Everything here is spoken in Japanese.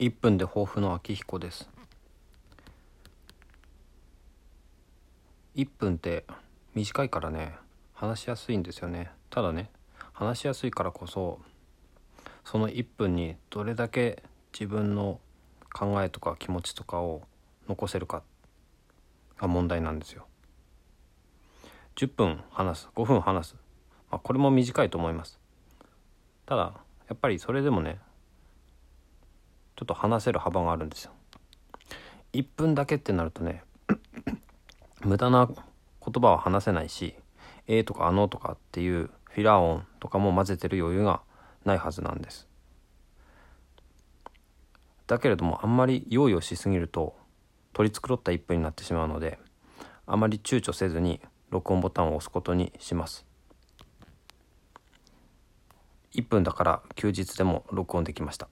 1分で抱負の秋彦です。1分って短いからね話しやすいんですよね。ただね話しやすいからこそその1分にどれだけ自分の考えとか気持ちとかを残せるかが問題なんですよ。10分話す5分話す、まあ、これも短いと思います。ただやっぱりそれでもねちょっと話せる幅があるんですよ。1分だけってなるとね 無駄な言葉は話せないし「えー」とか「あの」とかっていうフィラー音とかも混ぜてる余裕がないはずなんです。だけれどもあんまり用意をしすぎると取り繕った1分になってしまうのであまり躊躇せずに録音ボタンを押すことにします。1分だから休日でも録音できました。